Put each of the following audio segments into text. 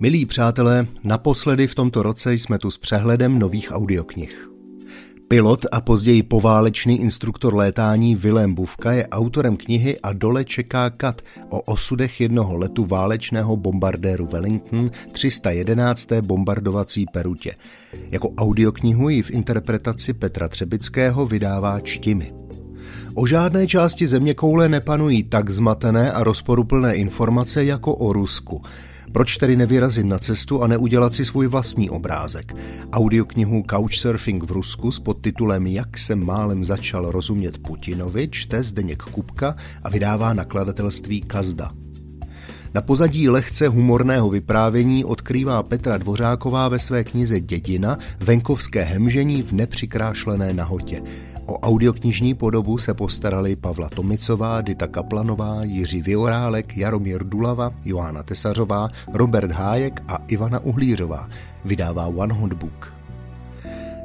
Milí přátelé, naposledy v tomto roce jsme tu s přehledem nových audioknih. Pilot a později poválečný instruktor létání Vilém Buvka je autorem knihy A dole čeká kat o osudech jednoho letu válečného bombardéru Wellington 311. bombardovací perutě. Jako audioknihu ji v interpretaci Petra Třebického vydává Čtimi. O žádné části země koule nepanují tak zmatené a rozporuplné informace jako o Rusku – proč tedy nevyrazit na cestu a neudělat si svůj vlastní obrázek? Audioknihu Couchsurfing v Rusku s podtitulem Jak jsem málem začal rozumět Putinovi čte Zdeněk Kupka a vydává nakladatelství Kazda. Na pozadí lehce humorného vyprávění odkrývá Petra Dvořáková ve své knize Dědina venkovské hemžení v nepřikrášlené nahotě. O audioknižní podobu se postarali Pavla Tomicová, Dita Kaplanová, Jiří Viorálek, Jaromír Dulava, Johanna Tesařová, Robert Hájek a Ivana Uhlířová. Vydává One Hot Book.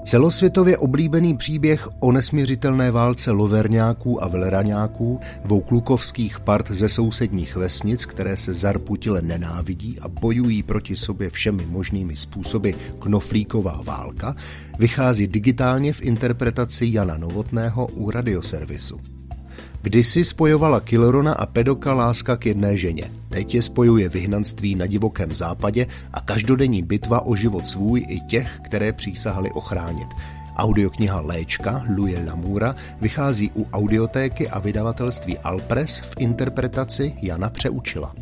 Celosvětově oblíbený příběh o nesměřitelné válce loverňáků a veleraňáků, dvou klukovských part ze sousedních vesnic, které se zarputile nenávidí a bojují proti sobě všemi možnými způsoby knoflíková válka, vychází digitálně v interpretaci Jana Novotného u radioservisu. Kdysi spojovala Kilrona a Pedoka láska k jedné ženě. Teď je spojuje vyhnanství na divokém západě a každodenní bitva o život svůj i těch, které přísahali ochránit. Audiokniha Léčka Luje Lamura vychází u audiotéky a vydavatelství Alpres v interpretaci Jana Přeučila.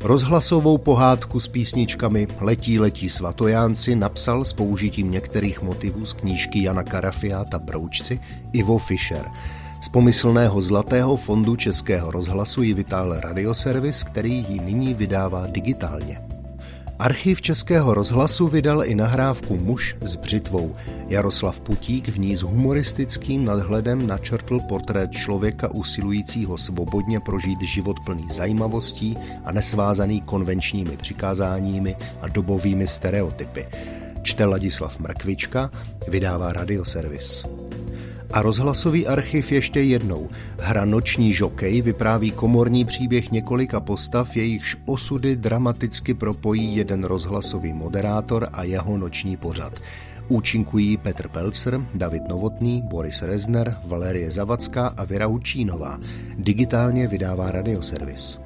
Rozhlasovou pohádku s písničkami Letí, letí svatojánci napsal s použitím některých motivů z knížky Jana Karafiáta Broučci Ivo Fischer. Z pomyslného zlatého fondu Českého rozhlasu ji vytáhl radioservis, který ji nyní vydává digitálně. Archiv Českého rozhlasu vydal i nahrávku Muž s břitvou. Jaroslav Putík v ní s humoristickým nadhledem načrtl portrét člověka usilujícího svobodně prožít život plný zajímavostí a nesvázaný konvenčními přikázáními a dobovými stereotypy. Čte Ladislav Mrkvička, vydává radioservis. A rozhlasový archiv ještě jednou. Hra Noční žokej vypráví komorní příběh několika postav, jejichž osudy dramaticky propojí jeden rozhlasový moderátor a jeho noční pořad. Účinkují Petr Pelcer, David Novotný, Boris Rezner, Valerie Zavacká a Věra Učínová. Digitálně vydává radioservis.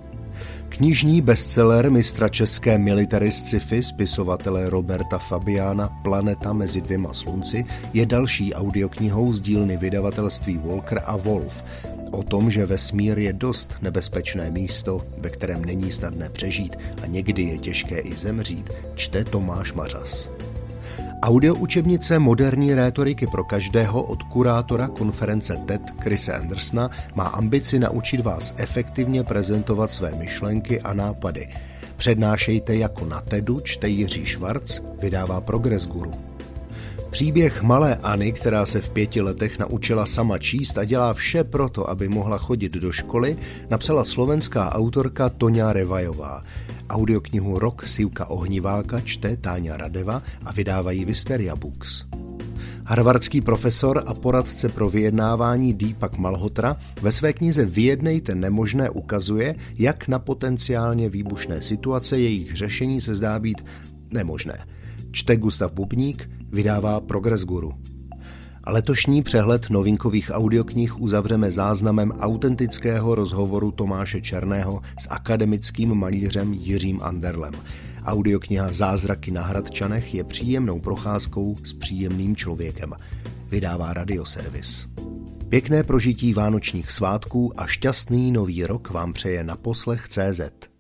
Knižní bestseller mistra české militarist sci-fi spisovatele Roberta Fabiana Planeta mezi dvěma slunci je další audioknihou z dílny vydavatelství Walker a Wolf o tom, že vesmír je dost nebezpečné místo, ve kterém není snadné přežít a někdy je těžké i zemřít, čte Tomáš Mařas. Audio učebnice moderní rétoriky pro každého od kurátora konference TED Chrise Andersona má ambici naučit vás efektivně prezentovat své myšlenky a nápady. Přednášejte jako na TEDu, čte Jiří Švarc, vydává Progress Guru. Příběh maléAny, která se v pěti letech naučila sama číst a dělá vše proto, aby mohla chodit do školy, napsala slovenská autorka Toňa Revajová. Audioknihu Rok Sivka Ohniválka čte Táňa Radeva a vydávají Visteria Books. Harvardský profesor a poradce pro vyjednávání Deepak Malhotra ve své knize Vyjednejte nemožné ukazuje, jak na potenciálně výbušné situace jejich řešení se zdá být nemožné. Čte Gustav Bubník, vydává Progress Guru. A letošní přehled novinkových audioknih uzavřeme záznamem autentického rozhovoru Tomáše Černého s akademickým malířem Jiřím Anderlem. Audiokniha Zázraky na Hradčanech je příjemnou procházkou s příjemným člověkem. Vydává radioservis. Pěkné prožití vánočních svátků a šťastný nový rok vám přeje na poslech CZ.